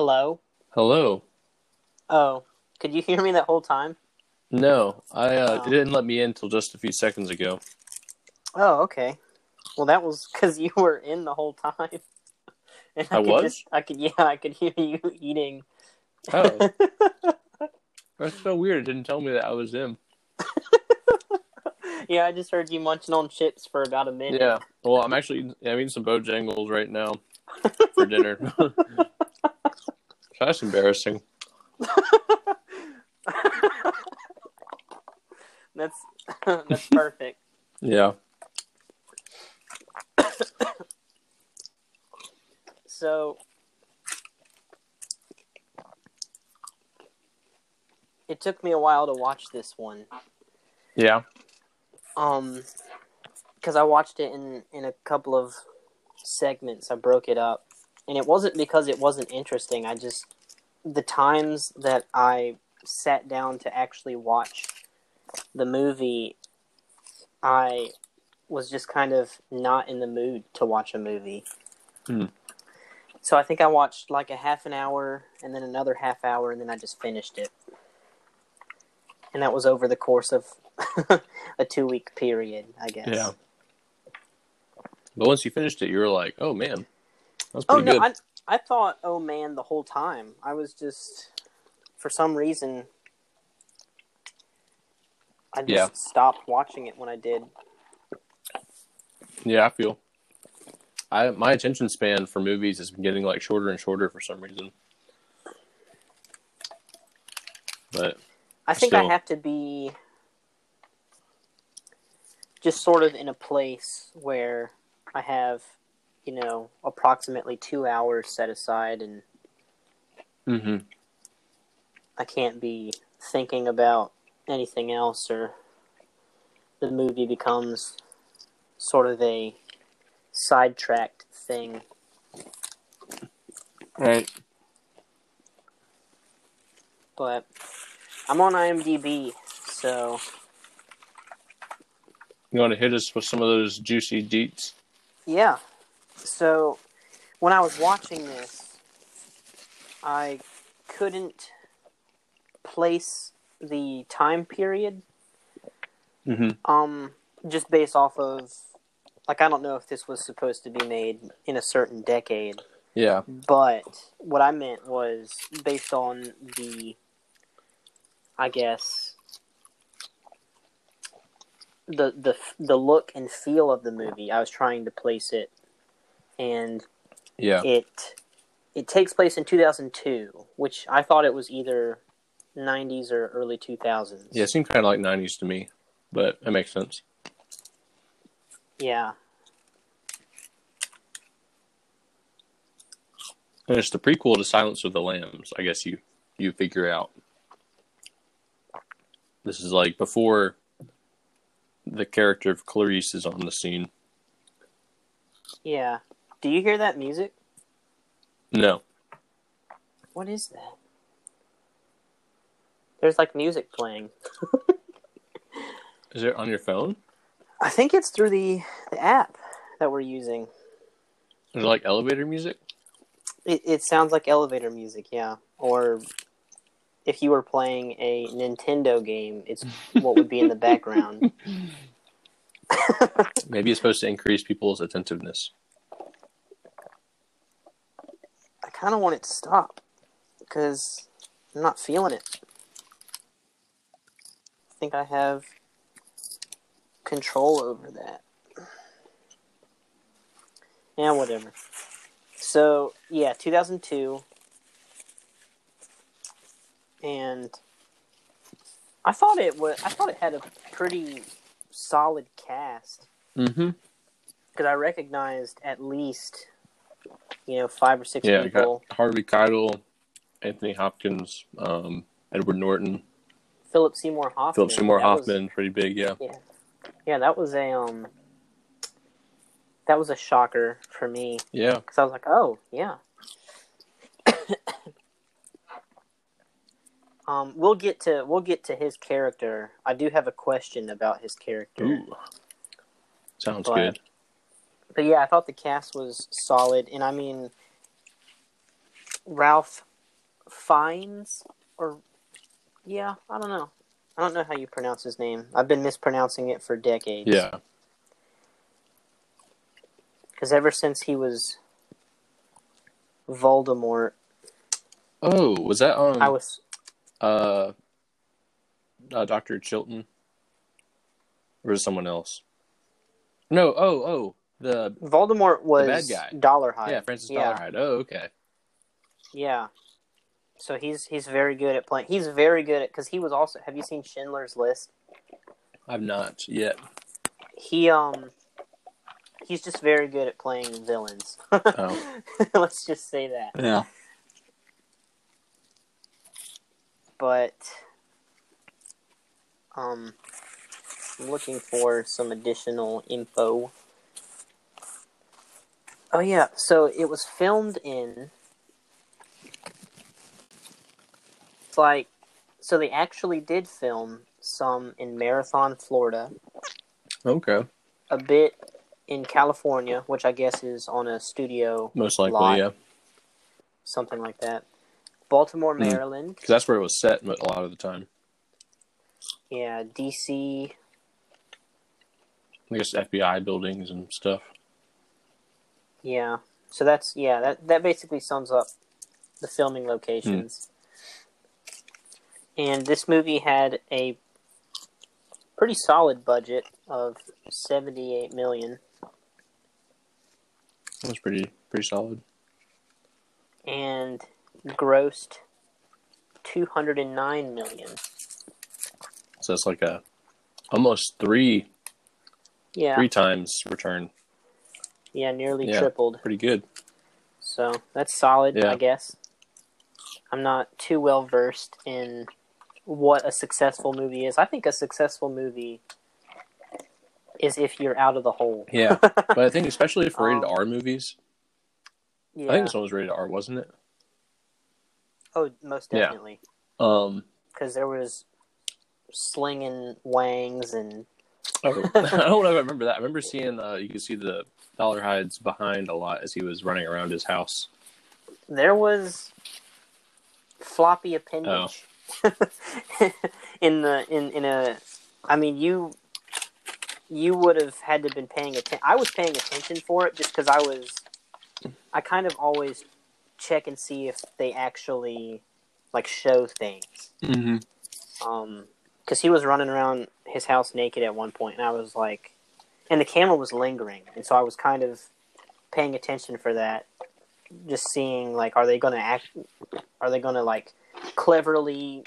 Hello? Hello. Oh, could you hear me that whole time? No, I uh, Oh. it didn't let me in until just a few seconds ago. Oh, okay. Well, that was because you were in the whole time. I could was? Just, I could, yeah, I could hear you eating. Oh, that's so weird. It didn't tell me that I was in. yeah, I just heard you munching on chips for about a minute. Yeah. Well, I'm actually I'm eating some Bojangles right now for dinner. That's embarrassing. that's that's perfect. Yeah. So it took me a while to watch this one. Yeah. Um, because I watched it in in a couple of segments. I broke it up, and it wasn't because it wasn't interesting. I just the times that I sat down to actually watch the movie, I was just kind of not in the mood to watch a movie. Hmm. So I think I watched like a half an hour and then another half hour and then I just finished it. And that was over the course of a two week period, I guess. Yeah. But once you finished it, you were like, "Oh man, that's Oh no, good." I I thought oh man the whole time. I was just for some reason I just Yeah. stopped watching it when I did. Yeah, I feel. I my attention span for movies has been getting like shorter and shorter for some reason. But I think I have to be just sort of in a place where I have, you know, approximately two hours set aside and hmm I can't be thinking about anything else or the movie becomes sort of a sidetracked thing. right. But I'm on IMDb, so You want to hit us with some of those juicy deets? yeah. So when I was watching this, I couldn't place the time period Mm-hmm. Um, just based off of, like, I don't know if this was supposed to be made in a certain decade, Yeah. but what I meant was based on the, I guess, the the the look and feel of the movie. I was trying to place it, and Yeah. it it takes place in 2002, which I thought it was either 90s or early 2000s. Yeah, it seemed kind of like 90s to me, but it makes sense. Yeah. And it's the prequel to Silence of the Lambs, I guess you you figure out. This is like before the character of Clarice is on the scene. Yeah. Do you hear that music? No. What is that? There's like music playing. Is it on your phone? I think it's through the, the app that we're using. Is it like elevator music? It, it sounds like elevator music, yeah. Or if you were playing a Nintendo game, it's what would be in the background. Maybe it's supposed to increase people's attentiveness. I kind of want it to stop because I'm not feeling it. I think I have control over that. Yeah, whatever. So, yeah, 2002. And I thought it was I thought it had a pretty solid cast Mm-hmm. because I recognized at least you know, 5 or 6 Yeah, people. got Harvey Keitel, Anthony Hopkins, um, Edward Norton, Philip Seymour Hoffman. Philip Seymour That was- Hoffman, pretty big, yeah. yeah, that was a um, that was a shocker for me Yeah. because I was like, oh yeah. um, we'll get to we'll get to his character. I do have a question about his character, Ooh. Sounds But- good. But yeah, I thought the cast was solid, and I mean, Ralph Fiennes or yeah, I don't know. I don't know how you pronounce his name. I've been mispronouncing it for decades. Yeah. Because ever since he was Voldemort, Oh, was that on I was uh, uh Dr. Chilton? Or is it someone else? No, oh, oh, the Voldemort was bad guy. Dolarhyde. yeah, Francis yeah, Dolarhyde. Oh, okay. Yeah. So he's he's very good at playing. He's very good at because he was also. Have you seen Schindler's List? I've not yet. He um, he's just very good at playing villains. Oh. Let's just say that. Yeah. But um, I'm looking for some additional info. Oh yeah, so it was filmed in. It's like, so they actually did film some in Marathon, Florida, Okay. a bit in California, which I guess is on a studio, Most likely, Lot. yeah. something like that. Baltimore, Hmm. Maryland, Because that's where it was set a lot of the time. yeah, DC, I guess FBI buildings and stuff. Yeah. So that's yeah, that that basically sums up the filming locations. And this movie had a pretty solid budget of 78 million That was pretty pretty solid. and grossed 209 million. So that's like a almost three Yeah. three times return. Yeah, nearly Yeah. tripled. Pretty good. So that's solid, Yeah. I guess. I'm not too well versed in what a successful movie is. I think a successful movie is if you're out of the hole. Yeah. but I think especially for rated Um, R movies, yeah. I think this one was rated R, wasn't it? oh, most Yeah. definitely. Um Because there was slinging wangs and oh, I don't know if I remember that. I remember seeing uh, you can see the dollar hides behind a lot as he was running around his house. there was floppy appendage Oh. in the in in a. I mean, you you would have had to have been paying attention. I was paying attention for it just because I was. I kind of always check and see if they actually like show things. Mm-hmm. Um, because he was running around his house naked at one point, and I was like, and the camera was lingering, and so I was kind of paying attention for that, just seeing like, are they going to act? Are they going to like cleverly,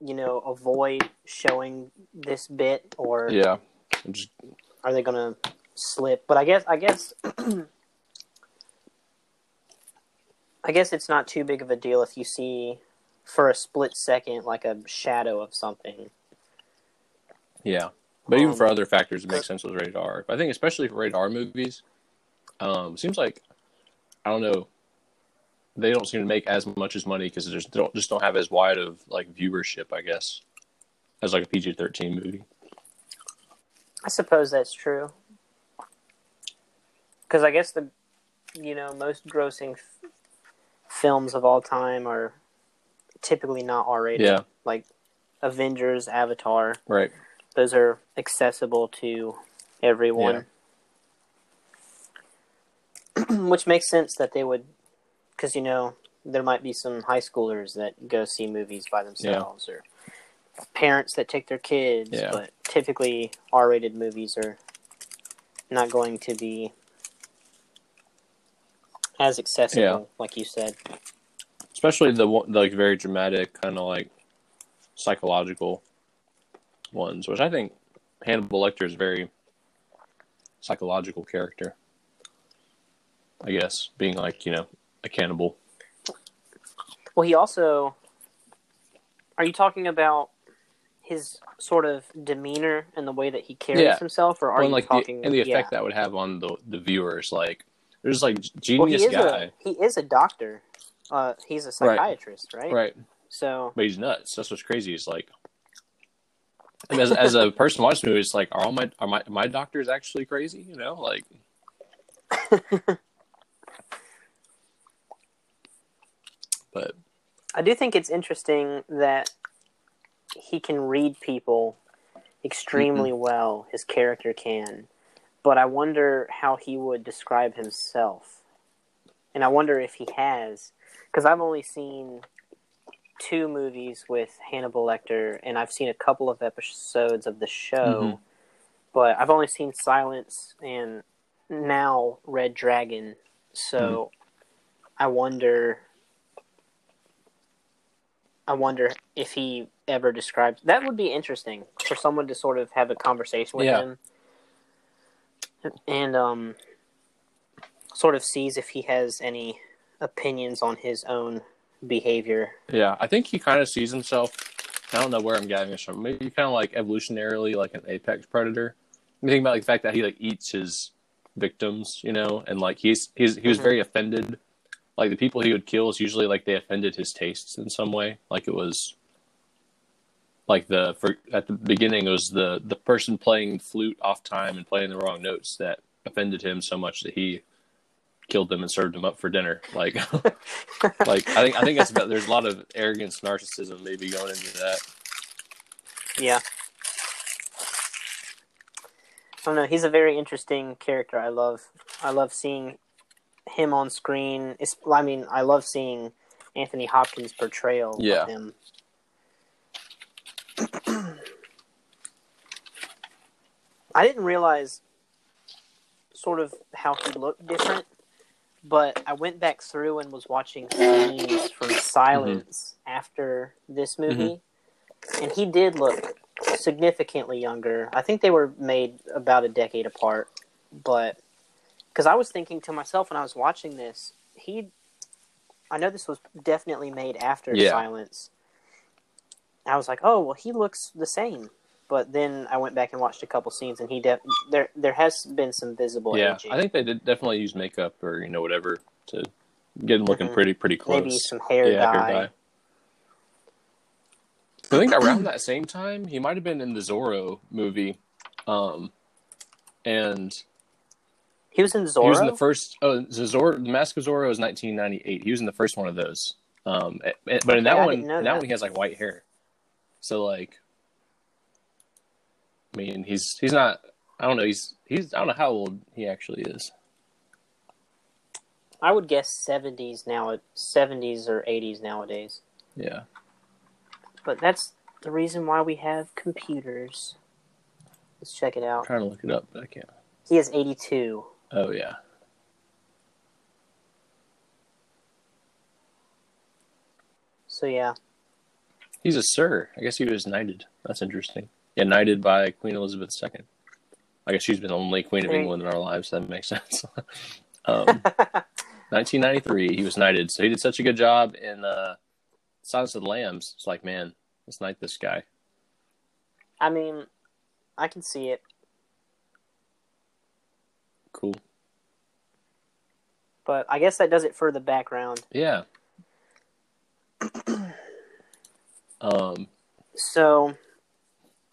you know, avoid showing this bit, or Yeah. Just are they going to slip? But I guess, I guess. I guess it's not too big of a deal if you see for a split second like a shadow of something. yeah. But even Um, for other factors, it makes sense with rated R. I think especially for rated R movies, um, seems like I don't know. They don't seem to make as much as money because they just don't just don't have as wide of like viewership, I guess, as like a PG thirteen movie. I suppose that's true. Because I guess the, you know, most grossing f- films of all time are typically not R rated. Yeah. Like Avengers, Avatar, Right. Those are accessible to everyone. Which makes sense that they would, because, you know, there might be some high schoolers that go see movies by themselves or parents that take their kids, Yeah. but typically R rated movies are not going to be as accessible, Yeah. like you said. Especially the one- the, like very dramatic kind of like psychological ones, which I think Hannibal Lecter is a very psychological character. I guess being like you know a cannibal. Well, he also. Are you talking about his sort of demeanor and the way that he carries Yeah. himself, or are Well, you like talking the, and the effect yeah. that would have on the the viewers, like there's like Well, he genius guy, a he is a doctor. Uh, he's a Right. psychiatrist, right? right? So But he's nuts. That's what's crazy. Is like, and as as a person watching the movie, it's like, are all my are my my doctors actually crazy? You know, like. but I do think it's interesting that he can read people extremely well. His character can, but I wonder how he would describe himself, and I wonder if he has, because I've only seen two movies with Hannibal Lecter, and I've seen a couple of episodes of the show, Mhm. but I've only seen Silence and now Red Dragon. So I wonder. I wonder if he ever describes. That would be interesting for someone to sort of have a conversation with Yeah. him, and um, sort of sees if he has any opinions on his own behavior. Yeah, I think he kind of sees himself. I don't know where I'm getting this from. Maybe kind of like evolutionarily, like an apex predator. You think about like, the fact that he like eats his victims, you know, and like he's he's he was Mhm. very offended. Like the people he would kill is usually like they offended his tastes in some way. Like it was like the for at the beginning it was the the person playing flute off time and playing the wrong notes that offended him so much that he killed them and served them up for dinner. Like like I think I think it's about there's a lot of arrogance, narcissism maybe going into that. Yeah. I don't know. He's a very interesting character. I love. I love seeing him on screen. It's, I mean, I love seeing Anthony Hopkins' portrayal Yeah. of him. I didn't realize sort of how he looked different, but I went back through and was watching mm-hmm. scenes from Silence after this mm-hmm. movie, and he did look significantly younger. I think they were made about a decade apart, but because I was thinking to myself when I was watching this, he, I know this was definitely made after Yeah. Silence. I was like, oh well, he looks the same. But then I went back and watched a couple scenes, and he de- there there has been some visible yeah, aging. I think they did definitely use makeup or you know whatever to get him looking Mhm. pretty pretty close. maybe some hair yeah, dye. hair dye. I think around that same time he might have been in the Zorro movie, um, and He was in Zorro. he was in the first. Oh, the Zorro, the Mask of Zorro is 1998. He was in the first one of those. Um, but in that I one, in that that. one he has like white hair. So like, I mean, he's he's not. I don't know. He's he's. I don't know how old he actually is. I would guess seventies now, seventies or eighties nowadays. Yeah. But that's the reason why we have computers. Let's check it I'm out. trying to look it up, but I can't. He is eighty-two. Oh yeah. So yeah, He's a sir. I guess he was knighted. That's interesting. Knighted by Queen Elizabeth II. I guess she's been the only Queen of England in our lives. That makes sense. um, 1993, he was knighted. So he did such a good job in uh, Silence of the Lambs. It's like, man, let's knight this guy. I mean, I can see it, Cool. but I guess that does it for the background. Yeah. um, So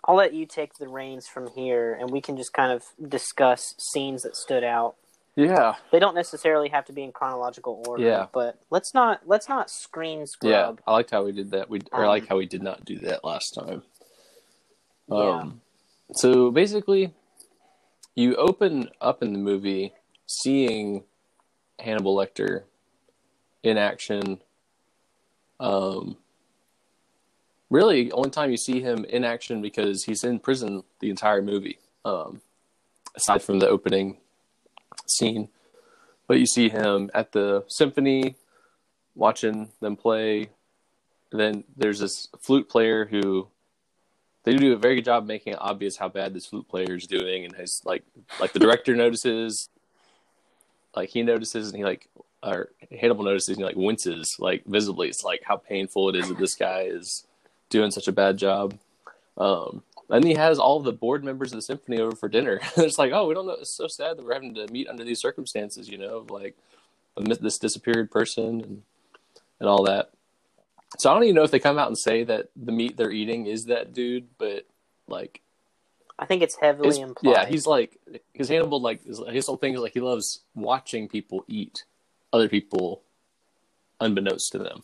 I'll let you take the reins from here, and we can just kind of discuss scenes that stood out. yeah. They don't necessarily have to be in chronological order. Yeah. But let's not let's not screen scrub. Yeah. I liked how we did that. We or I Um, like how we did not do that last time. Yeah. Um, so basically, you open up in the movie seeing Hannibal Lecter in action. Um, really, only time you see him in action because he's in prison the entire movie. Um, aside from the opening scene, but you see him at the symphony, watching them play. then there's this flute player who they do a very good job making it obvious how bad this flute player is doing, and his like like the director notices, like he notices, and he like or Hannibal notices, and he like winces like visibly. It's like how painful it is that this guy is doing such a bad job. Um, and he has all the board members of the symphony over for dinner. it's like, oh, we don't know. It's so sad that we're having to meet under these circumstances, you know, like this disappeared person and and all that. So I don't even know if they come out and say that the meat they're eating is that dude, but like, I think it's heavily his- implied. yeah, he's like his Hannibal. Like his, his whole thing is like he loves watching people eat other people unbeknownst to them.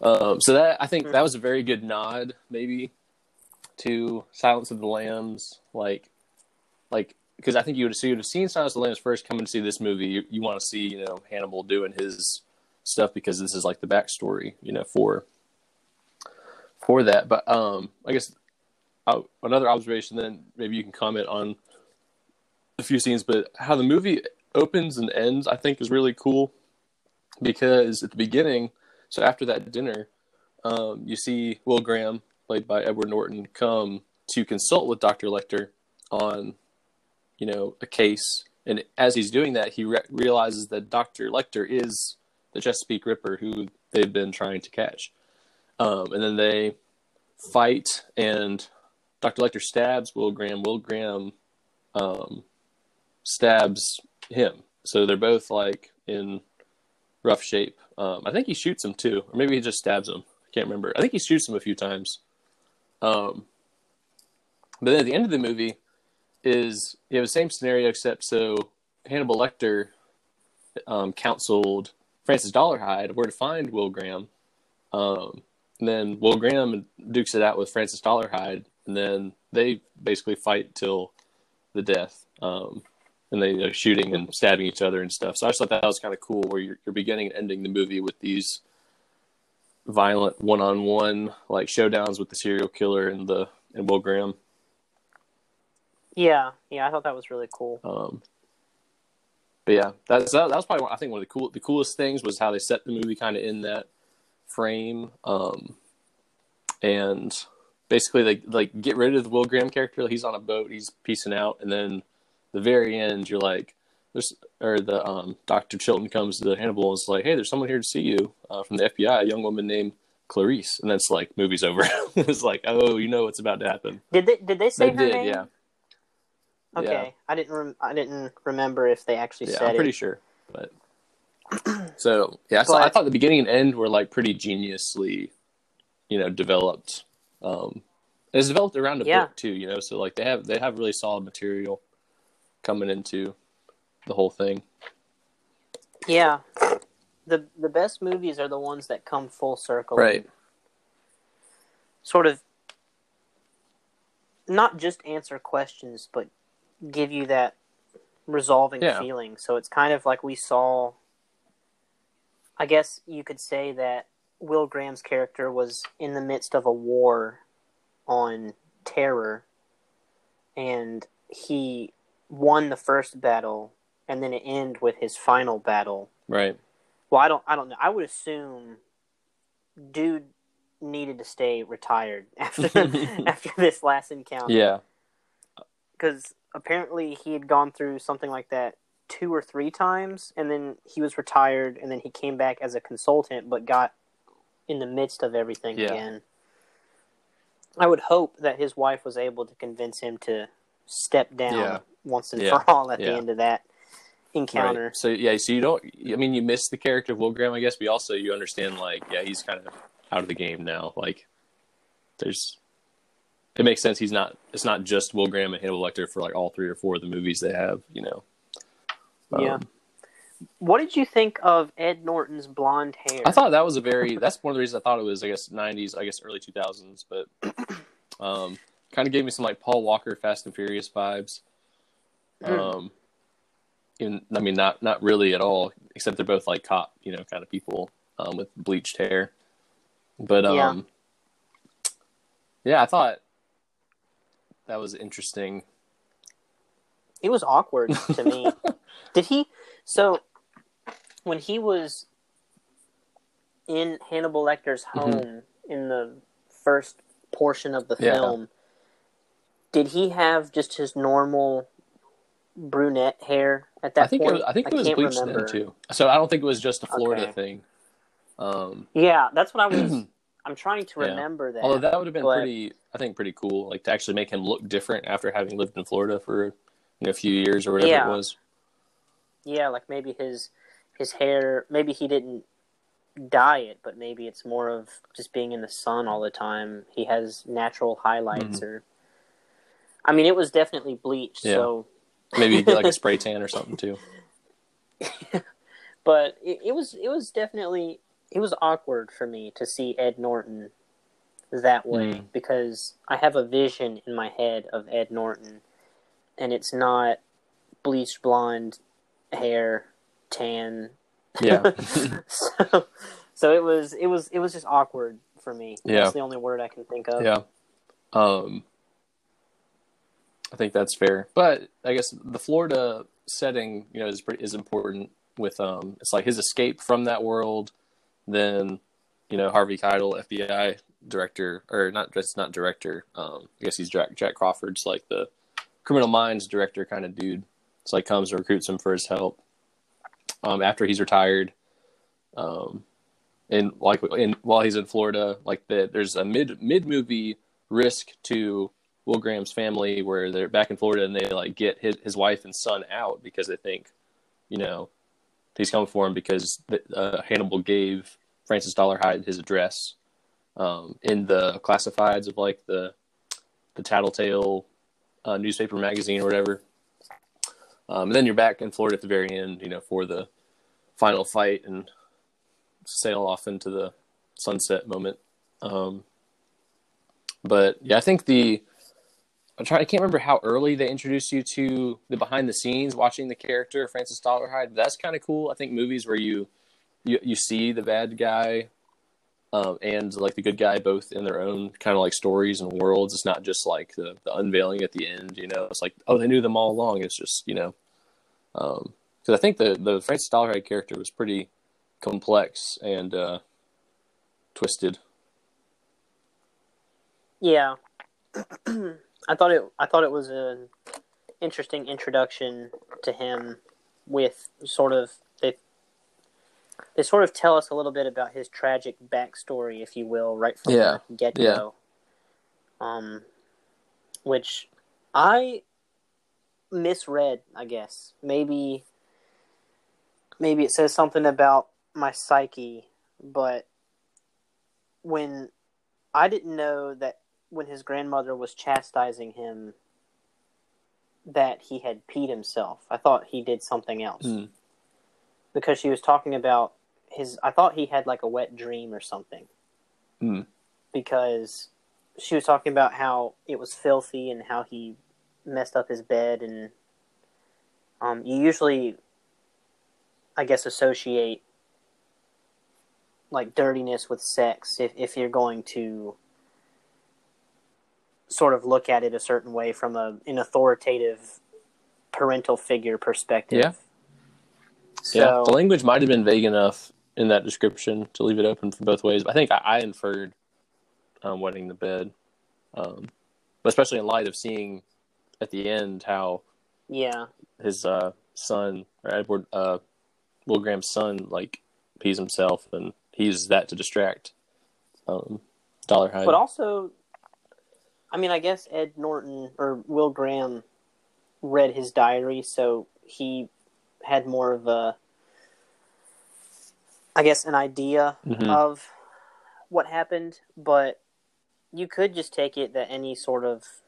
Um, so that I think that was a very good nod, maybe, to Silence of the Lambs. Like, like because I think you would so you'd have seen Silence of the Lambs first, coming to see this movie. You, you want to see you know Hannibal doing his stuff because this is like the backstory, you know, for for that. But um, I guess uh, another observation, then maybe you can comment on a few scenes, but how the movie opens and ends, I think, is really cool because at the beginning, so after that dinner, um, you see Will Graham, played by Edward Norton, come to consult with Dr. Lecter on, you know, a case. And as he's doing that, he re- realizes that Dr. Lecter is the Chesapeake Ripper who they've been trying to catch. Um, and then they fight, and Dr. Lecter stabs Will Graham. Will Graham um, stabs him. So they're both like in rough shape. Um, I think he shoots him too, or maybe he just stabs him. I can't remember. I think he shoots him a few times. Um, but then at the end of the movie is you have the same scenario except so Hannibal Lecter um, counseled Francis Dolarhyde where to find Will Graham. Um, and then Will Graham dukes it out with Francis Dolarhyde, and then they basically fight till the death. Um, and they are shooting and stabbing each other and stuff. So I just thought that was kind of cool, where you're, you're beginning and ending the movie with these violent one-on-one like showdowns with the serial killer and the and Will Graham. Yeah, yeah, I thought that was really cool. Um, but yeah, that's that, that was probably one, I think one of the cool the coolest things was how they set the movie kind of in that frame, um, and basically they like get rid of the Will Graham character. He's on a boat, he's piecing out, and then the very end, you're like, there's or the um, Doctor Chilton comes to Hannibal and is like, hey, there's someone here to see you uh, from the FBI, a young woman named Clarice, and that's like movie's over. it's like, oh, you know what's about to happen. Did they did they say They her did, name? yeah, Okay, Yeah. I didn't rem- I didn't remember if they actually yeah. said I'm pretty it. sure, but so yeah, I But- thought the beginning and end were like pretty geniusly, you know, developed. Um, it's developed around a Yeah. book too, you know, so like they have they have really solid material coming into the whole thing. Yeah, the the best movies are the ones that come full circle. Right. Sort of, not just answer questions, but give you that resolving Yeah. feeling. So it's kind of like we saw. I guess you could say that Will Graham's character was in the midst of a war on terror, and he won the first battle, and then it ended with his final battle. Right. Well, I don't. I don't know. I would assume, dude needed to stay retired after after this last encounter. Yeah. because apparently he had gone through something like that two or three times, and then he was retired, and then he came back as a consultant, but got in the midst of everything Yeah. again. I would hope that his wife was able to convince him to step down Yeah. once and Yeah. for all at Yeah. the end of that encounter. Right. So yeah, so you don't. I mean, you miss the character of Will Graham, I guess, but also you understand like, yeah, he's kind of out of the game now. Like, there's. It makes sense. He's not. It's not just Will Graham and Hannibal Lecter for like all three or four of the movies they have. You know. Yeah. Um, What did you think of Ed Norton's blonde hair? I thought that was a very. That's one of the reasons I thought it was. I guess '90s. I guess early 2000s, but um, kind of gave me some like Paul Walker Fast and Furious vibes. Mm. Um, I mean, not not really at all, except they're both like cop, you know, kind of people um, with bleached hair. But um, Yeah. yeah. I thought that was interesting. It was awkward to me. Did he? So, when he was in Hannibal Lecter's Mm-hmm. home in the first portion of the film, did he have just his normal brunette hair at that I think point? it was, I think it was bleached remember. then too. So I don't think it was just a Florida Okay. thing. Um, Yeah, that's what I was. I'm trying to Yeah. remember that. Although that would have been But- pretty, I think, pretty cool. Like to actually make him look different after having lived in Florida for you know, a few years or whatever Yeah. it was. yeah, like maybe his his hair. Maybe he didn't dye it, but maybe it's more of just being in the sun all the time. He has natural highlights, Mm-hmm. or I mean, it was definitely bleached. Yeah. So, Maybe get like a spray tan or something too. but it, it was it was definitely it was awkward for me to see Ed Norton that way Mm. because I have a vision in my head of Ed Norton, and it's not bleached blonde hair, tan. Yeah. so, so it was it was it was just awkward for me. Yeah. That's the only word I can think of. Yeah. Um, I think that's fair, but I guess the Florida setting, you know, is is important. With um, it's like his escape from that world, then you know Harvey Keitel, FBI director, or not just not director. Um, I guess he's Jack Jack Crawford's like the criminal minds director kind of dude. It's like comes and recruits him for his help. Um, after he's retired, um, and like in while he's in Florida, like the, there's a mid mid movie risk to Will Graham's family where they're back in Florida and they like get his, his wife and son out because they think, you know, he's coming for him because uh, Hannibal gave Francis Dolarhyde his address um, in the classifieds of like the the Tattletale uh, newspaper magazine or whatever. Um, and then you're back in Florida at the very end, you know, for the final fight and sail off into the sunset moment. Um, but yeah, I think the I'm trying. I can't remember how early they introduced you to the behind the scenes, watching the character Francis Dolarhyde. That's kind of cool. I think movies where you you you see the bad guy um, and like the good guy both in their own kind of like stories and worlds. It's not just like the the unveiling at the end. You know, it's like oh they knew them all along. It's just you know, because I think the the Francis Dolarhyde character was pretty complex and uh, twisted. Yeah. I thought it I thought it was an interesting introduction to him with sort of they they sort of tell us a little bit about his tragic backstory, if you will, right from Yeah. the get go. Um which I misread, I guess. Maybe maybe it says something about my psyche, but when I didn't know that when his grandmother was chastising him that he had peed himself. I thought he did something else. Mm. Because she was talking about his I thought he had like a wet dream or something. Mm. Because she was talking about how it was filthy and how he messed up his bed and um you usually I guess associate like dirtiness with sex if if you're going to sort of look at it a certain way from a an authoritative parental figure perspective. Yeah. So yeah, the language might have been vague enough in that description to leave it open for both ways. But I think I, I inferred um, wetting the bed, um, especially in light of seeing at the end how yeah, his uh, son or Edward uh, Will Graham's son like pees himself and he uses that to distract um, Dolarhyde. but also, I mean, I guess Ed Norton or Will Graham read his diary, so he had more of a, I guess, an idea Mhm. of what happened. But you could just take it that any sort of,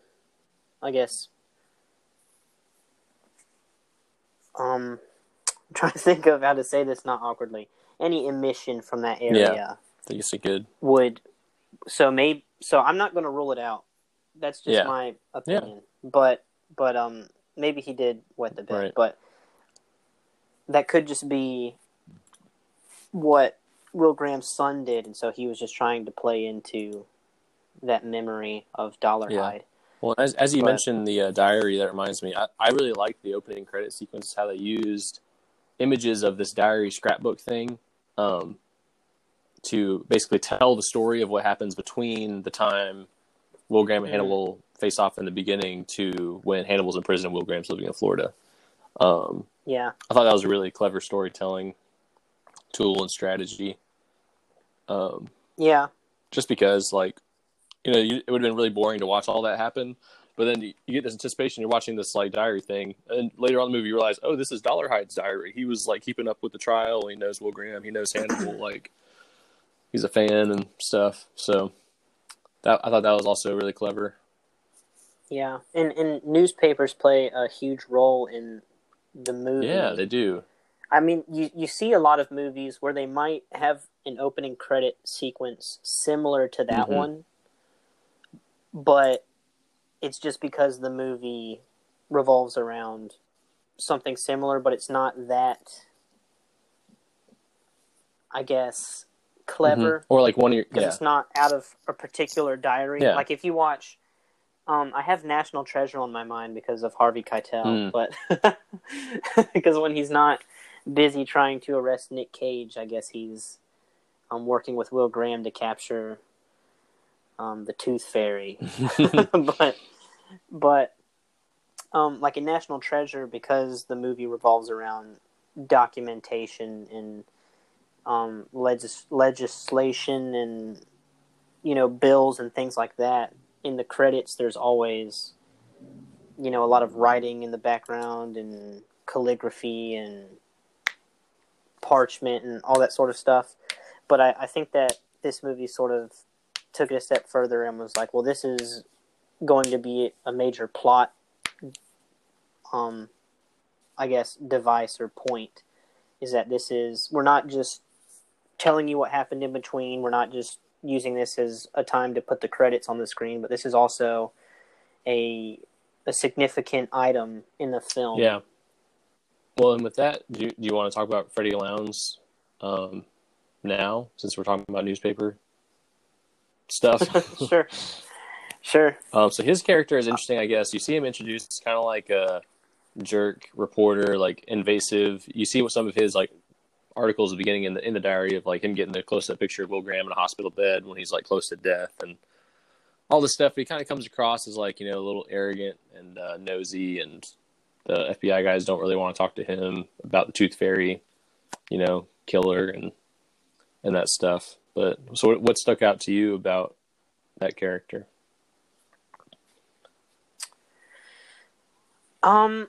I guess, um, I'm trying to think of how to say this not awkwardly. Any emission from that area I think it's a good. would so maybe so I'm not going to rule it out. That's just Yeah. my opinion. But but um maybe he did wet the bed, Right. but that could just be what Will Graham's son did, and so he was just trying to play into that memory of Dollar Yeah. Hyde. Well, as as you But- mentioned the uh, diary, that reminds me. I, I really liked the opening credit sequence. How they used images of this diary scrapbook thing um, to basically tell the story of what happens between the time Will Graham and. Hannibal face off in the beginning to when Hannibal's in prison and Will Graham's living in Florida. Um, Yeah, I thought that was a really clever storytelling tool and strategy. Um, yeah, just because like you know you, it would have been really boring to watch all that happen but then you, you get this anticipation you're watching this like diary thing and later on in the movie you realize oh this is Dollar dolarhyde's diary he was like keeping up with the trial he knows will graham he knows hannibal like he's a fan and stuff so that i thought that was also really clever yeah. And and newspapers play a huge role in the movie. yeah they do I mean, you you see a lot of movies where they might have an opening credit sequence similar to that Mhm. one, but it's just because the movie revolves around something similar, but it's not that. I guess clever Mhm. or like one of your because yeah it's not out of a particular diary. Yeah. Like if you watch, um, I have National Treasure on my mind because of Harvey Keitel, Mm. but because when he's not busy trying to arrest Nick Cage, I guess he's um, working with Will Graham to capture um, the Tooth Fairy. but but um, like in National Treasure, because the movie revolves around documentation and um, legis- legislation and you know bills and things like that. In the credits, there's always you know a lot of writing in the background and calligraphy and parchment and all that sort of stuff. But I, I think that this movie sort of took it a step further and was like, well, this is going to be a major plot, um, I guess, device or point. Is that this is we're not just telling you what happened in between. We're not just using this as a time to put the credits on the screen, but this is also a a significant item in the film. yeah well and with that do you, do you want to talk about freddy lounds um now since we're talking about newspaper stuff sure, sure. Um, so his character is interesting, I guess. You see him introduced kind of like a jerk reporter, like invasive. You see what some of his like articles at the beginning in the in the diary of like him getting the close up picture of Will Graham in a hospital bed when he's like close to death and all this stuff. He kind of comes across as like you know a little arrogant and uh, nosy, and the FBI guys don't really want to talk to him about the Tooth Fairy, you know, killer and and that stuff. But so, what- what stuck out to you about that character? Um,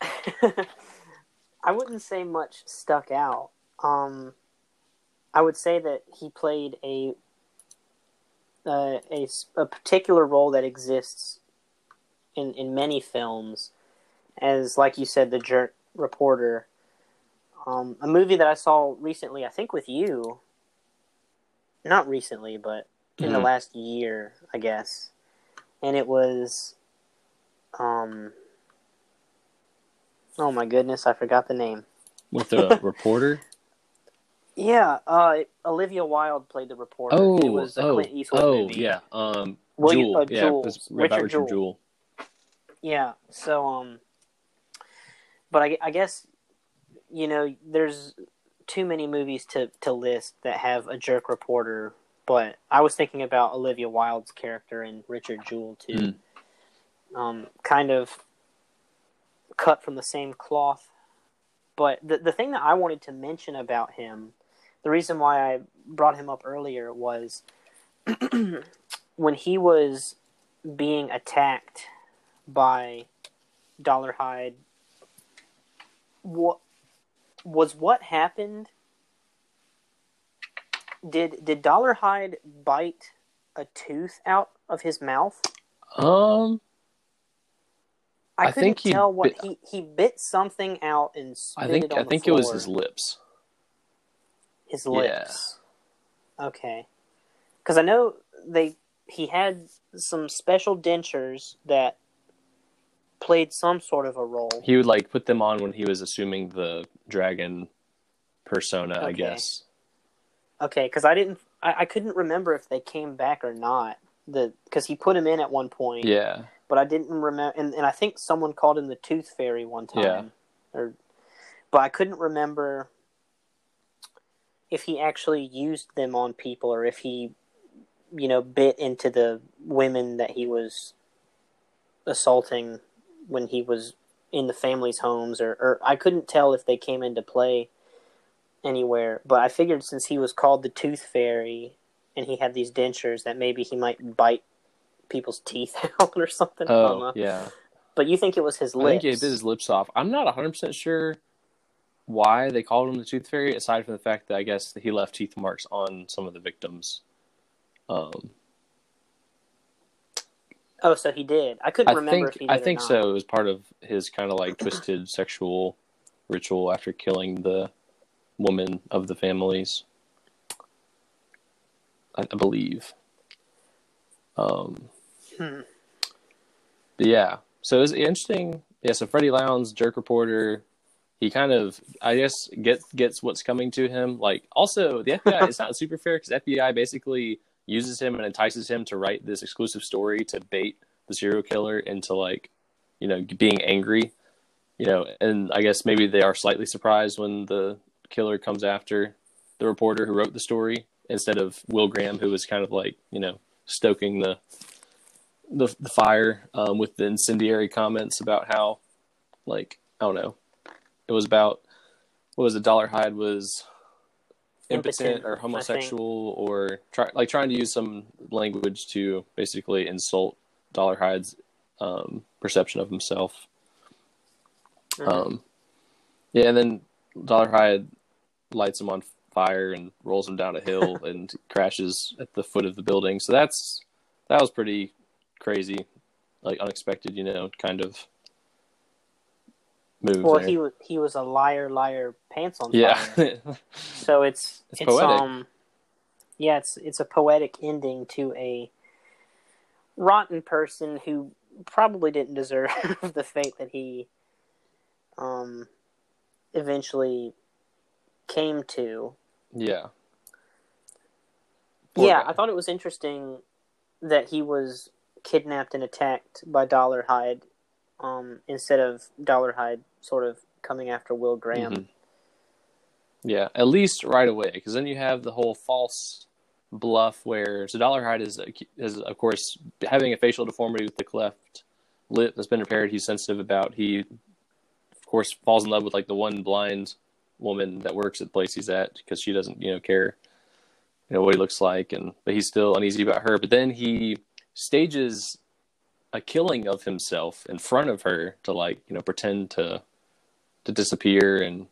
I wouldn't say much stuck out. Um, I would say that he played a uh, a a particular role that exists in in many films, as like you said, the jerk reporter. Um, a movie that I saw recently, I think with you. Not recently, but in the Mhm. last year, I guess, and it was, um, oh my goodness, I forgot the name. with the reporter. Yeah, uh, Olivia Wilde played the reporter. Oh, it was a oh, Clint Eastwood oh, movie. yeah. Um, William- Jewell, uh, yeah, Jewell, Richard Richard Jewell. Jewell. Yeah. So, um, but I, I guess you know, there's too many movies to to list that have a jerk reporter. But I was thinking about Olivia Wilde's character in Richard Jewell too. Mm. Um, kind of cut from the same cloth. But the the thing that I wanted to mention about him, the reason why I brought him up earlier was when he was being attacked by Dollar Dolarhyde. What was what happened? Did did Dollar Dolarhyde bite a tooth out of his mouth? Um, I, I couldn't think he tell what bit- he he bit something out and spit I think I think it was his lips. his Yeah. lips. Okay, because I know they he had some special dentures that played some sort of a role. He would like put them on when he was assuming the dragon persona, I guess. Okay, because I didn't, I, I couldn't remember if they came back or not. The because he put him in at one point, Yeah, but I didn't remember. And, and I think someone called him the Tooth Fairy one time. Yeah. Or, but I couldn't remember if he actually used them on people or if he, you know, bit into the women that he was assaulting when he was in the family's homes, or, or I couldn't tell if they came into play anywhere. But I figured since he was called the Tooth Fairy and he had these dentures, that maybe he might bite people's teeth out or something. Oh, yeah. But you think it was his I lips? think he bit his lips off. I'm not 100 percent sure why they called him the Tooth Fairy, aside from the fact that I guess that he left teeth marks on some of the victims. Um, Oh, so he did. I couldn't I remember think if he did I think so. It was part of his kind of like twisted sexual ritual after killing the woman of the families. I, I believe. Um, Hmm. but yeah, so it's interesting. Yeah, so Freddy Lounds, jerk reporter, he kind of, I guess, gets gets what's coming to him. Like, also the FBI, it's not super fair because FBI basically uses him and entices him to write this exclusive story to bait the serial killer into like, you know, being angry. You know, and I guess maybe they are slightly surprised when the killer comes after the reporter who wrote the story instead of Will Graham, who was kind of like, you know, stoking the the, the fire um, with the incendiary comments about how, like, I don't know, it was about what was it? Dolarhyde was impotent, Impotent, or homosexual or try like trying to use some language to basically insult Dolarhyde's um, perception of himself. Mhm. Um, yeah, and then Dolarhyde lights him on fire and rolls him down a hill and crashes at the foot of the building. So that's that was pretty crazy, like unexpected, you know, kind of move. well, there. he was he was a liar, liar, pants on fire. yeah, fire. So it's It's it's, poetic. um yeah, it's it's a poetic ending to a rotten person who probably didn't deserve the fate that he um eventually came to. Yeah. Poor yeah, guy. I thought it was interesting that he was kidnapped and attacked by Dolarhyde um instead of Dolarhyde sort of coming after Will Graham. Mhm. Yeah, at least right away, because then you have the whole false bluff where so Dolarhyde is is of course having a facial deformity with the cleft lip that's been repaired. He's sensitive about. He of course falls in love with like the one blind woman that works at the place he's at because she doesn't you know care you know what he looks like and but he's still uneasy about her. But then he stages a killing of himself in front of her to like you know pretend to to disappear and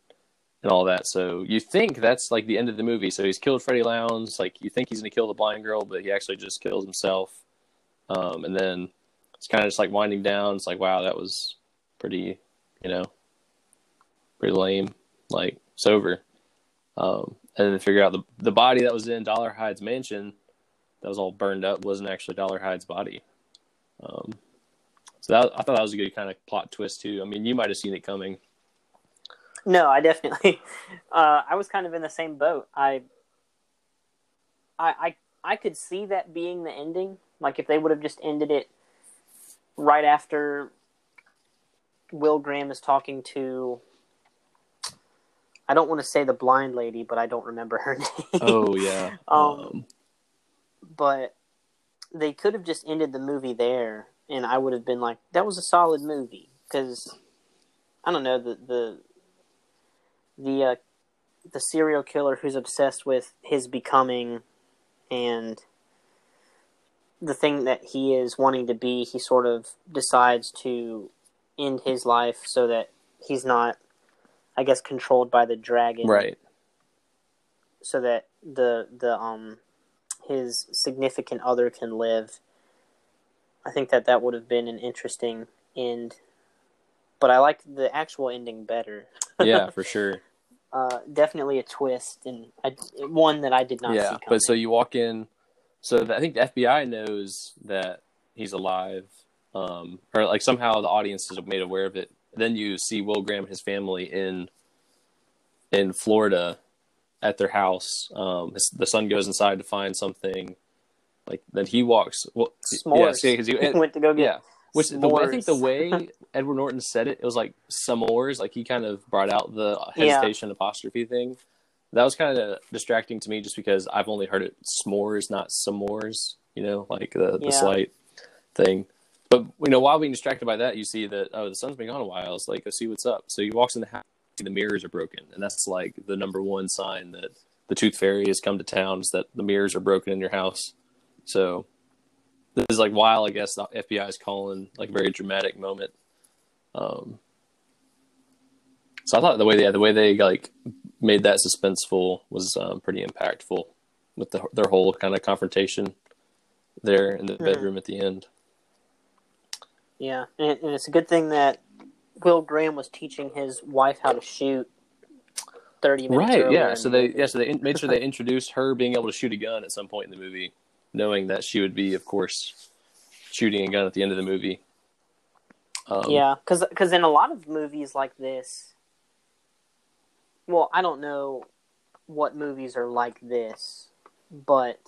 and all that. So you think that's like the end of the movie. So he's killed Freddy Lounds. Like you think he's gonna kill the blind girl, but he actually just kills himself. Um, and then it's kind of just like winding down. It's like wow, that was pretty, you know, pretty lame. Like it's over. Um, and then figure out the the body that was in Dolarhyde's mansion that was all burned up wasn't actually Dolarhyde's body. Um, so that, I thought that was a good kind of plot twist too. I mean, you might have seen it coming. No, I definitely. Uh, I was kind of in the same boat. I, I, I, I could see that being the ending. Like if they would have just ended it right after Will Graham is talking to. I don't want to say the blind lady, but I don't remember her name. Oh yeah. Um, but they could have just ended the movie there, and I would have been like, "That was a solid movie." Because I don't know the the the uh, the serial killer who's obsessed with his becoming and the thing that he is wanting to be. He sort of decides to end his life so that he's not, I guess, controlled by the dragon right. so that the the um his significant other can live. I think that that would have been an interesting end, but I like the actual ending better. Yeah, for sure. Uh, definitely a twist and I, one that I did not see yeah, but so you walk in. So I think the FBI knows that he's alive, um, or like somehow the audience is made aware of it. Then you see Will Graham and his family in in Florida at their house. Um, his, the son goes inside to find something. Like then he walks. Well, s'mores. Yeah, because you went to go get yeah. Which the, I think the way Edward Norton said it, it was like s'mores. Like he kind of brought out the Yeah. hesitation apostrophe thing. That was kind of distracting to me, just because I've only heard it s'mores, not s'mores. You know, like the, the slight thing. But you know, while being distracted by that, you see that oh, the sun's been gone a while. It's like go see what's up. So he walks in the house, the mirrors are broken, and that's like the number one sign that the tooth fairy has come to town. Is that the mirrors are broken in your house. So this is like while I guess the FBI is calling like a very dramatic moment. Um, so I thought the way they the way they like made that suspenseful was um, pretty impactful with the, their whole kind of confrontation there in the Mhm. bedroom at the end. Yeah, and, and it's a good thing that Will Graham was teaching his wife how to shoot. Thirty minutes right? Yeah. So they yeah so they made sure they introduced her being able to shoot a gun at some point in the movie, knowing that she would be, of course, shooting a gun at the end of the movie. Um, Yeah, because in a lot of movies like this, well, I don't know what movies are like this, but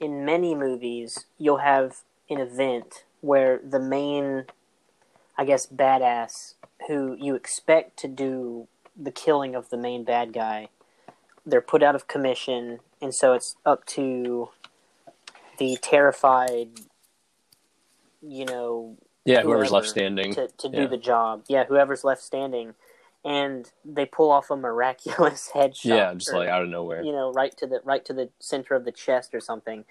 in many movies, you'll have an event where the main, I guess, badass who you expect to do the killing of the main bad guy, they're put out of commission, and so it's up to the terrified, you know, Yeah. Whoever's whoever left standing. to, to do Yeah. the job. Yeah, whoever's left standing, and they pull off a miraculous headshot. yeah. Just or, like out of nowhere. you know, right to the right to the center of the chest or something,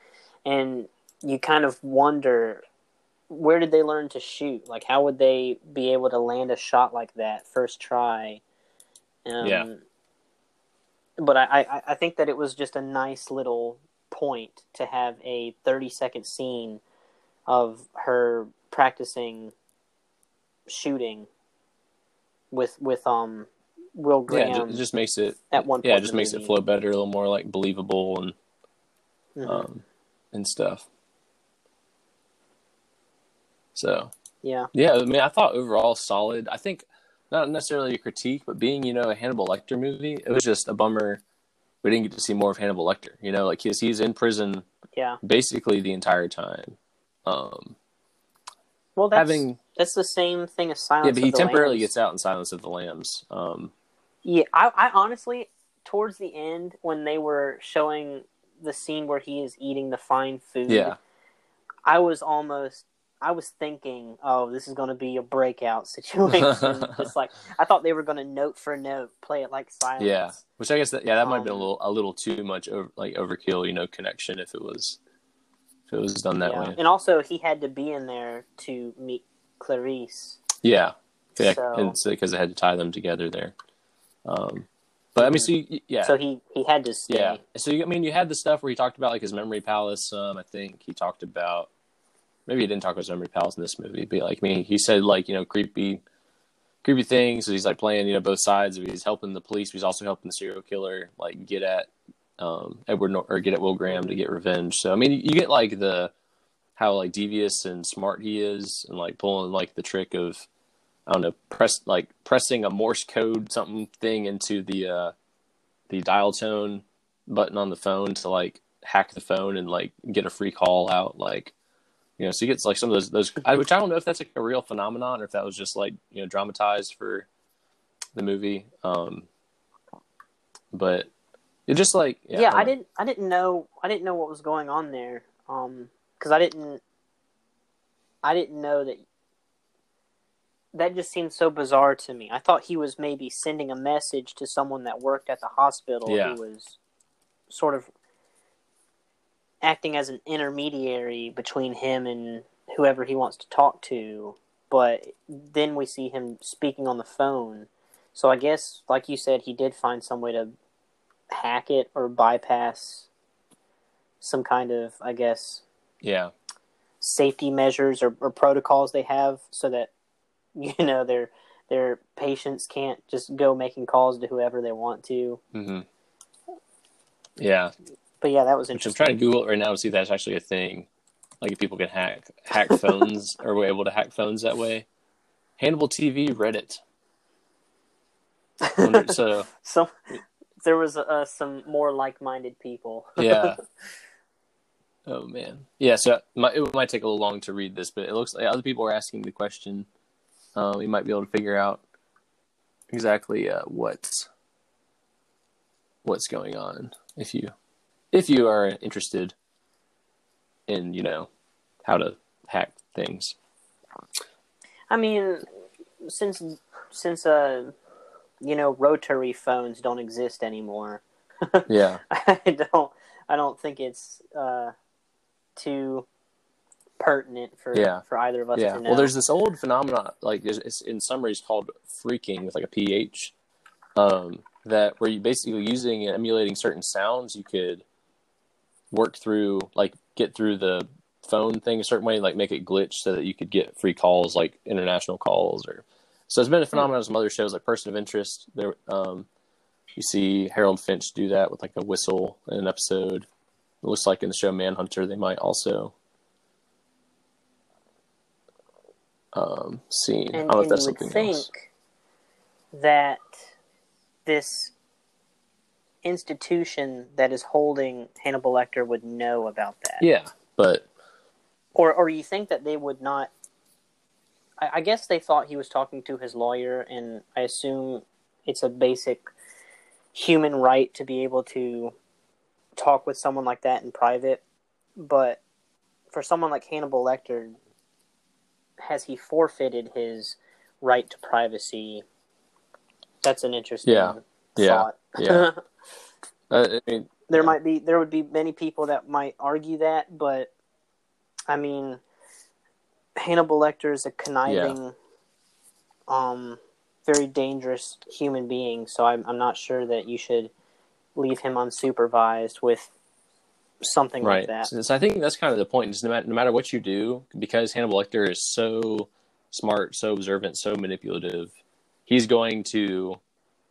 and you kind of wonder where did they learn to shoot? Like, how would they be able to land a shot like that first try? Um, Yeah. But I, I, I think that it was just a nice little point to have a 30 second scene of her practicing shooting with with um Will Graham. Yeah. It just makes it. at one point. Yeah. It just makes it flow better, a little more like believable and Mhm. um and stuff. So yeah, Yeah, I mean, I thought overall solid. I think not necessarily a critique, but being you know a Hannibal Lecter movie, it was just a bummer we didn't get to see more of Hannibal Lecter. You know, like he's he's in prison yeah. basically the entire time. Um, Well, that's having that's the same thing as Silence. yeah, but he temporarily Lambs. gets out in Silence of the Lambs. Um, Yeah, I, I honestly, towards the end, when they were showing the scene where he is eating the fine food, yeah, I was almost, I was thinking, oh, this is going to be a breakout situation. Just like I thought they were going to note for note play it like silence. yeah. Which I guess that yeah, that might have been a Um, little a little too much over, like overkill. You know, connection if it was if it was done that Yeah. way. And also, he had to be in there to meet Clarice. Yeah, yeah, So- because they had to tie them together there. Um, but I mean, so you, yeah, So he he had to stay. Yeah. So you, I mean, you had the stuff where he talked about like his memory palace. Um, I think he talked about maybe he didn't talk about his memory palace in this movie, but like me, he said like you know creepy, creepy things. So he's like playing you know both sides. He's helping the police, he's also helping the serial killer like get at um, Edward Nor- or get at Will Graham to get revenge. So I mean, you get like the how like devious and smart he is, and like pulling like the trick of I don't know press like pressing a Morse code something thing into the uh, the dial tone button on the phone to like hack the phone and like get a free call out like you know so he gets like some of those those I, which i don't know if that's like a real phenomenon or if that was just like you know dramatized for the movie um but it just like Yeah, yeah, I didn't. I didn't know. I didn't know what was going on there. Um, because I didn't. I didn't know that. That just seemed so bizarre to me. I thought he was maybe sending a message to someone that worked at the hospital Yeah. who was sort of acting as an intermediary between him and whoever he wants to talk to. But then we see him speaking on the phone. So I guess, like you said, he did find some way to hack it or bypass some kind of, I guess, yeah safety measures or, or protocols they have so that you know their their patients can't just go making calls to whoever they want to. hmm yeah But yeah, that was which i'm interesting. trying to google it right now to see if that's actually a thing like if people can hack hack phones or were able to hack phones that way hannibal tv reddit Wonder- so so there was uh, some more like-minded people. yeah. Oh man, yeah. So my, it might take a little long to read this, but it looks like other people are asking the question. Uh, we might be able to figure out exactly uh, what's what's going on if you if you are interested in you know how to hack things. I mean, since since uh, you know, rotary phones don't exist anymore. Yeah, I don't I don't think it's uh, too pertinent for Yeah. for either of us yeah. to know. Well, there's this old phenomenon, like it's in summaries called phreaking with like a ph, um, that where you basically using and emulating certain sounds, you could work through, like get through the phone thing a certain way, like make it glitch so that you could get free calls, like international calls or So it's been a phenomenon in some other shows like Person of Interest. There, um, you see Harold Finch do that with like a whistle in an episode. It looks like in the show Manhunter, they might also um, see. I And, don't know if that's something think else. that this institution that is holding Hannibal Lecter would know about that. Yeah, but Or, or you think that they would not. I, I guess they thought he was talking to his lawyer, and I assume it's a basic human right to be able to talk with someone like that in private. But for someone like Hannibal Lecter, has he forfeited his right to privacy? That's an interesting Yeah. Yeah. thought. Yeah. uh, I mean, there might be there would be many people that might argue that, but I mean, Hannibal Lecter is a conniving, um, very dangerous human being. So I'm I'm not sure that you should leave him unsupervised with something right. like that. So I think that's kind of the point. Is no matter, no matter what you do, because Hannibal Lecter is so smart, so observant, so manipulative, he's going to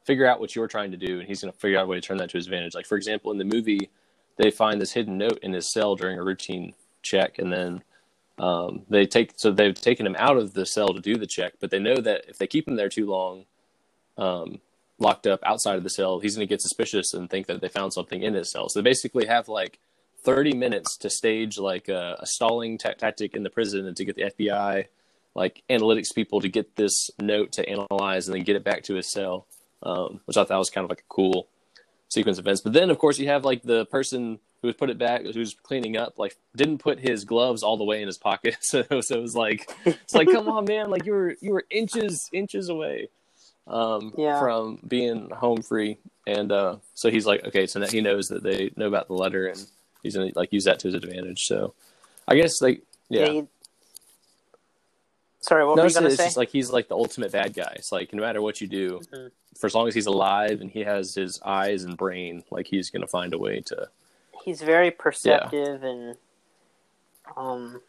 figure out what you're trying to do, and he's going to figure out a way to turn that to his advantage. Like for example, in the movie, they find this hidden note in his cell during a routine check, and then um, they take so they've taken him out of the cell to do the check, but they know that if they keep him there too long, um, locked up outside of the cell, he's going to get suspicious and think that they found something in his cell. So they basically have like 30 minutes to stage like a, a stalling ta- tactic in the prison and to get the FBI, like analytics people, to get this note to analyze and then get it back to his cell, um, which I thought was kind of like a cool sequence of events. But then, of course, you have like the person who's put it back, who's cleaning up, like didn't put his gloves all the way in his pocket. So, so it was like, it's like, come on, man, like you were you were inches inches away um, Yeah. from being home free, and uh, so he's like, okay, so now he knows that they know about the letter, and he's gonna like use that to his advantage. So, I guess like yeah. you- Sorry, what No, were you it's, going to say? just like he's like the ultimate bad guy. It's like no matter what you do, Mhm. for as long as he's alive and he has his eyes and brain, like he's gonna find a way to. he's very perceptive and um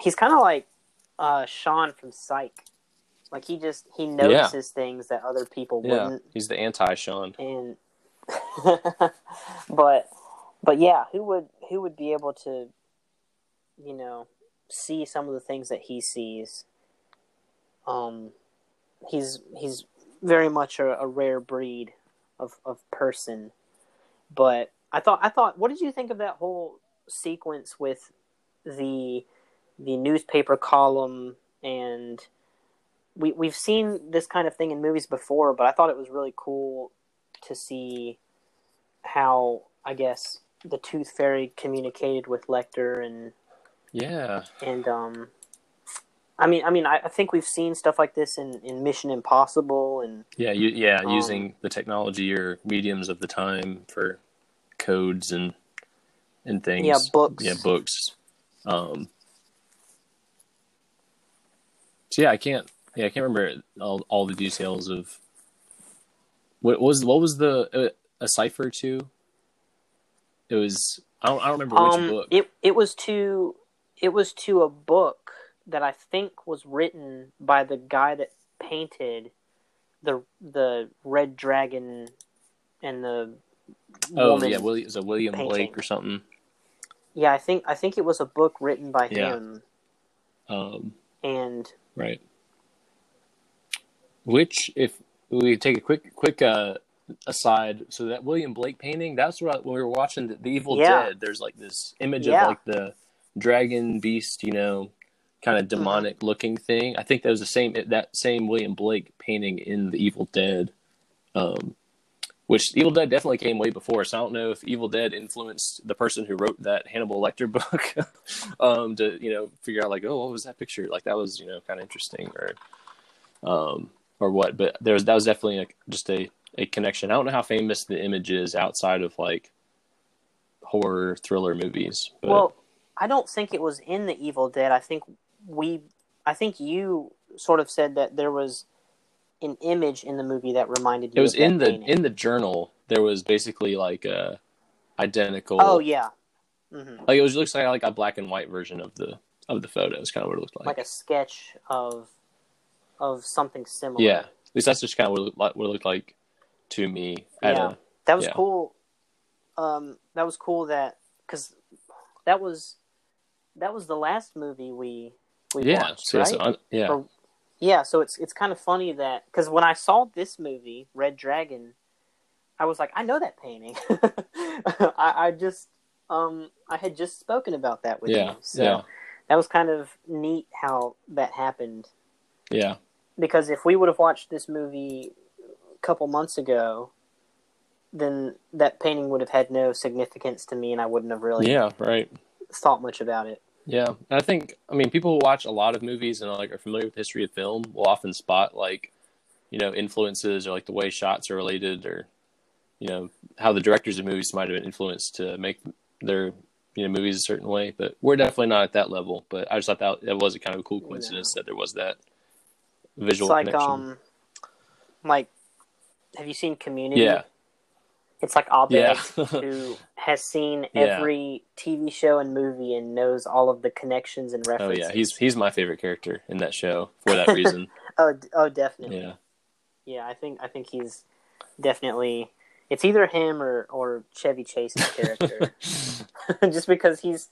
he's kind of like uh Shawn from Psych. Like he just he notices things that other people Yeah, wouldn't he's the anti Shawn. and but but yeah, who would who would be able to you know see some of the things that he sees? Um he's he's very much a, a rare breed of of person. But I thought I thought what did you think of that whole sequence with the the newspaper column and we we've seen this kind of thing in movies before, but I thought it was really cool to see how I guess the Tooth Fairy communicated with Lecter and Yeah, and um I mean I mean I, I think we've seen stuff like this in, in Mission Impossible and yeah, you, yeah. Um, using the technology or mediums of the time for codes and and things. Yeah, books. Yeah, books. Um. So yeah, I can't. Yeah, I can't remember all, all the details of what was what was the uh, a cipher to. It was I don't I don't remember which um book. it it was to it was to a book that I think was written by the guy that painted the the red dragon and the Oh yeah, William, is it William painting. Blake or something? Yeah, I think I think it was a book written by Yeah. him, Um, and right. Which, if we take a quick quick uh, aside, so that William Blake painting, that's what when we were watching the, the Evil Yeah. Dead. There's like this image Yeah. of like the dragon beast, you know, kind Mm-hmm. of demonic looking thing. I think that was the same that same William Blake painting in the Evil Dead. Um, which Evil Dead definitely came way before. So I don't know if Evil Dead influenced the person who wrote that Hannibal Lecter book um, to you know figure out like, oh, what was that picture? Like that was you know kind of interesting or um, or what. But there was that was definitely a, just a a connection. I don't know how famous the image is outside of like horror thriller movies. But well, I don't think it was in the Evil Dead. I think we, I think you sort of said that there was an image in the movie that reminded you. it was in the painting. in the journal. There was basically like a identical. Oh yeah, hmm like it was looks like like a black and white version of the of the photo. Is kind of what it looked like. like a sketch of of something similar. Yeah, at least that's just kind of what it, looked like- what it looked like to me. Yeah. a- That was Yeah. cool. Um, that was cool that because that was that was the last movie we we yeah, watched, so right? un- yeah, Or- yeah, so it's it's kind of funny that because when I saw this movie, Red Dragon, I was like, I know that painting. I, I just um I had just spoken about that with yeah, you, so yeah, that was kind of neat how that happened. yeah, Because if we would have watched this movie a couple months ago, then that painting would have had no significance to me, and I wouldn't have really yeah, right. thought much about it. Yeah, and I think I mean people who watch a lot of movies and like are familiar with the history of film will often spot like you know influences or like the way shots are related or you know how the directors of movies might have been influenced to make their you know movies a certain way. But we're definitely not at that level. But I just thought that that was a kind of a cool coincidence that there was that visual It's like connection. um, like have you seen Community? yeah, It's like Abed yeah, who has seen Yeah. every TV show and movie and knows all of the connections and references. oh yeah. He's he's my favorite character in that show for that reason. oh oh definitely yeah, yeah. I think I think he's definitely it's either him or or Chevy Chase's character just because he's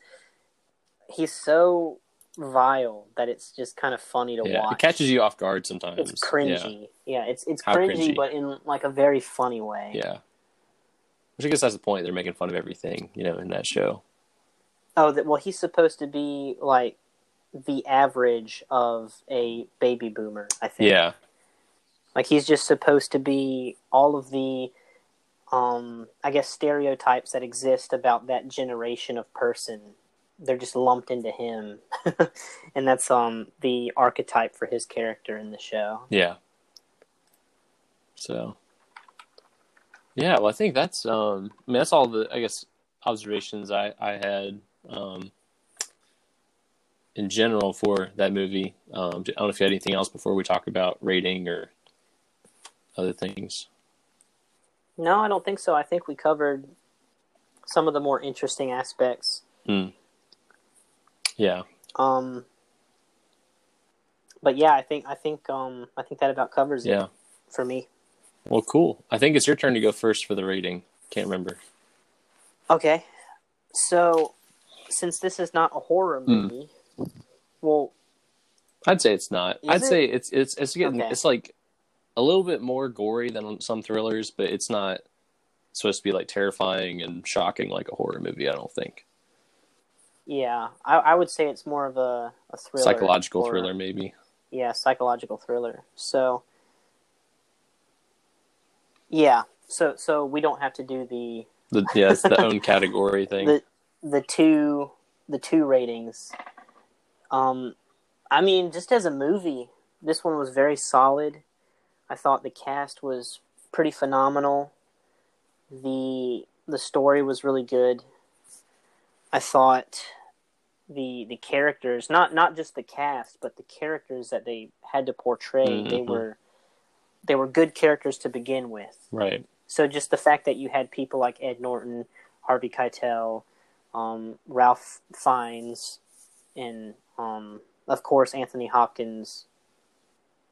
he's so vile that it's just kind of funny to yeah. watch. It catches you off guard sometimes. It's cringy. Yeah, it's it's cringy, cringy. but in like a very funny way. Yeah. Which I guess that's the point. They're making fun of everything, you know, in that show. Oh, that well, he's supposed to be like the average of a baby boomer. I think. Yeah. Like he's just supposed to be all of the, um, I guess stereotypes that exist about that generation of person. They're just lumped into him, and that's um the archetype for his character in the show. Yeah. So. Yeah, well, I think that's um. I mean, that's all the I guess observations I I had um. In general, for that movie, um, I don't know if you had anything else before we talk about rating or other things. No, I don't think so. I think we covered some of the more interesting aspects. Yeah, Um, but yeah, I think I think um I think that about covers it yeah. for me. Well, cool. I think it's your turn to go first for the rating. Can't remember. Okay, so since this is not a horror Hmm. movie, well, I'd say it's not. I'd it? say it's it's it's getting Okay. it's like a little bit more gory than some thrillers, but it's not supposed to be like terrifying and shocking like a horror movie. I don't think yeah, I, I would say it's more of a, a thriller, psychological thriller maybe. Yeah, psychological thriller. So, yeah, so so we don't have to do the The, yeah, the own category thing. the the two the two ratings. Um, I mean, just as a movie, this one was very solid. I thought the cast was pretty phenomenal. the The story was really good. I thought the the characters, not not just the cast, but the characters that they had to portray, they Mhm. were they were good characters to begin with. right. So just the fact that you had people like Ed Norton, Harvey Keitel, um, Ralph Fiennes, and um, of course Anthony Hopkins,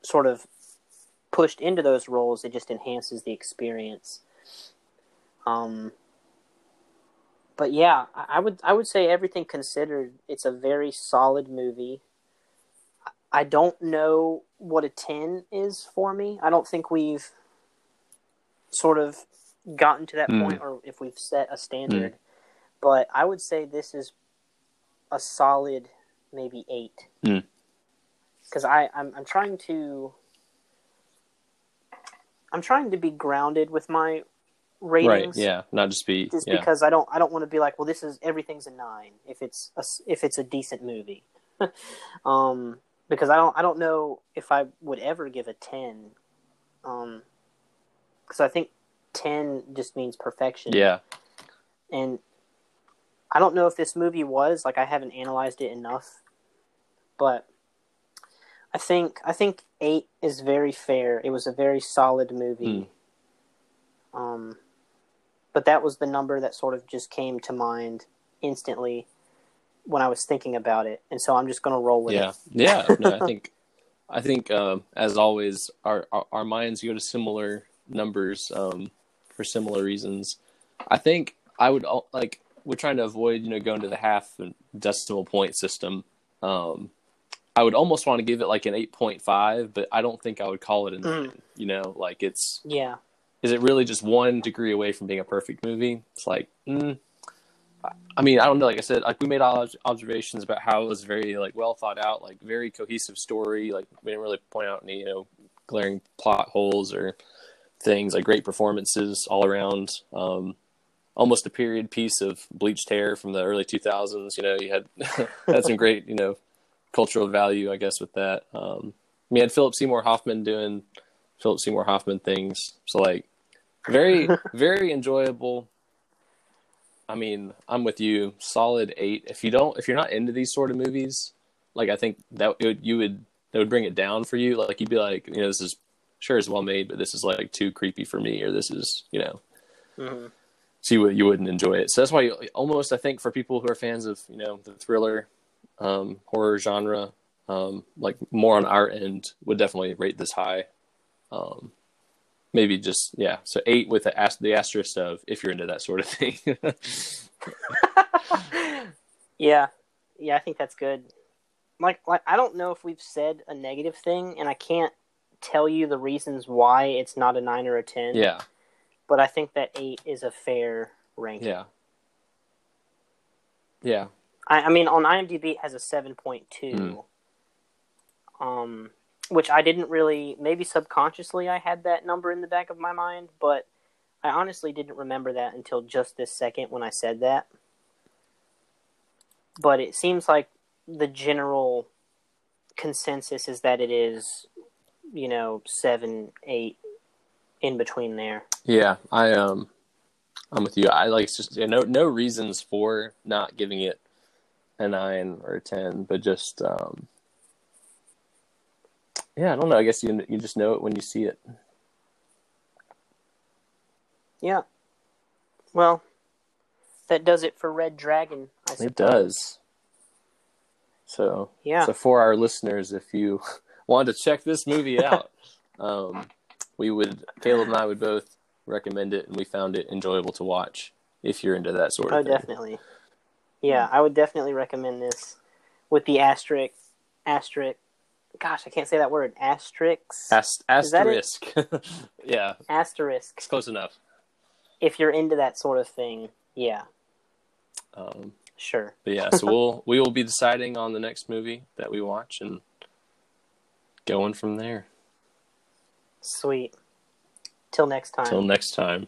sort of pushed into those roles, it just enhances the experience. Um, but yeah, I I would I would say everything considered, it's a very solid movie. I don't know what a ten is for me. I don't think we've sort of gotten to that Mm. point, or if we've set a standard. But I would say this is a solid, maybe eight. Mm. Because I I'm, I'm trying to I'm trying to be grounded with my ratings Right. Yeah. Not just be. just yeah. because I don't I don't want to be like, well, this is everything's a nine if it's a, if it's a decent movie, um, because I don't I don't know if I would ever give a ten, um, because I think ten just means perfection. Yeah. and I don't know if this movie was like I haven't analyzed it enough, but I think I think eight is very fair. It was a very solid movie. Um, but that was the number that sort of just came to mind instantly when I was thinking about it, and so I'm just going to roll with Yeah. it. Yeah. No, I think I think um, as always, our, our, our minds go to similar numbers um, for similar reasons. I think I would like we're trying to avoid you know going to the half decimal point system. Um, I would almost want to give it like an eight point five, but I don't think I would call it a nine. Mm. You know, like it's Yeah. is it really just one degree away from being a perfect movie? It's like, mm, I mean, I don't know. Like I said, like we made observations about how it was very like well thought out, like very cohesive story. Like we didn't really point out any you know glaring plot holes or things. Like great performances all around. Um, almost a period piece of bleached hair from the early 2000s. You know, you had had some great you know cultural value, I guess, with that. Um, we had Philip Seymour Hoffman doing Philip Seymour Hoffman things. So like very very enjoyable. I mean, I'm with you. Solid eight. If you don't, if you're not into these sort of movies, like I think that it would, you would that would bring it down for you. Like you'd be like, you know, this is sure is well made, but this is like too creepy for me, or this is, you know, hmm so you, you wouldn't enjoy it. So that's why almost I think for people who are fans of you know the thriller, um, horror genre, um, like more on our end would definitely rate this high. Um, maybe just yeah, so eight with the ast- the asterisk of if you're into that sort of thing. yeah. Yeah, I think that's good. Like, like I don't know if we've said a negative thing, and I can't tell you the reasons why it's not a nine or a ten. yeah, But I think that eight is a fair ranking. yeah, yeah. I, I mean, on IMDb it has a seven point two. Um, which I didn't really, maybe subconsciously, I had that number in the back of my mind, but I honestly didn't remember that until just this second when I said that. But it seems like the general consensus is that it is, you know, seven, eight, in between there. Yeah, I um, I'm with you. I like just yeah, no no reasons for not giving it a nine or a ten, but just um, yeah, I don't know. I guess you you just know it when you see it. Yeah. Well, that does it for Red Dragon. I. It does. So Yeah. So for our listeners, if you want to check this movie out, um, we would Caleb and I would both recommend it, and we found it enjoyable to watch if you're into that sort of thing. Oh, thing. definitely. Yeah, I would definitely recommend this with the asterisk. Asterisk. Gosh, I can't say that word. Asterisks. Ast- Is that it? asterisk. yeah, Asterisk. it's close enough. If you're into that sort of thing, yeah, Um, sure. but yeah, so we'll we will be deciding on the next movie that we watch and going from there. Sweet. Till next time. Till next time.